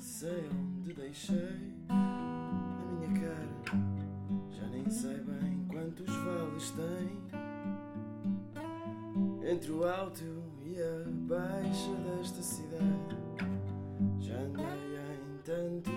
sei onde deixei a minha cara. Já nem sei bem quantos vales tem. Entre o alto e a baixa desta cidade, já andei em tantos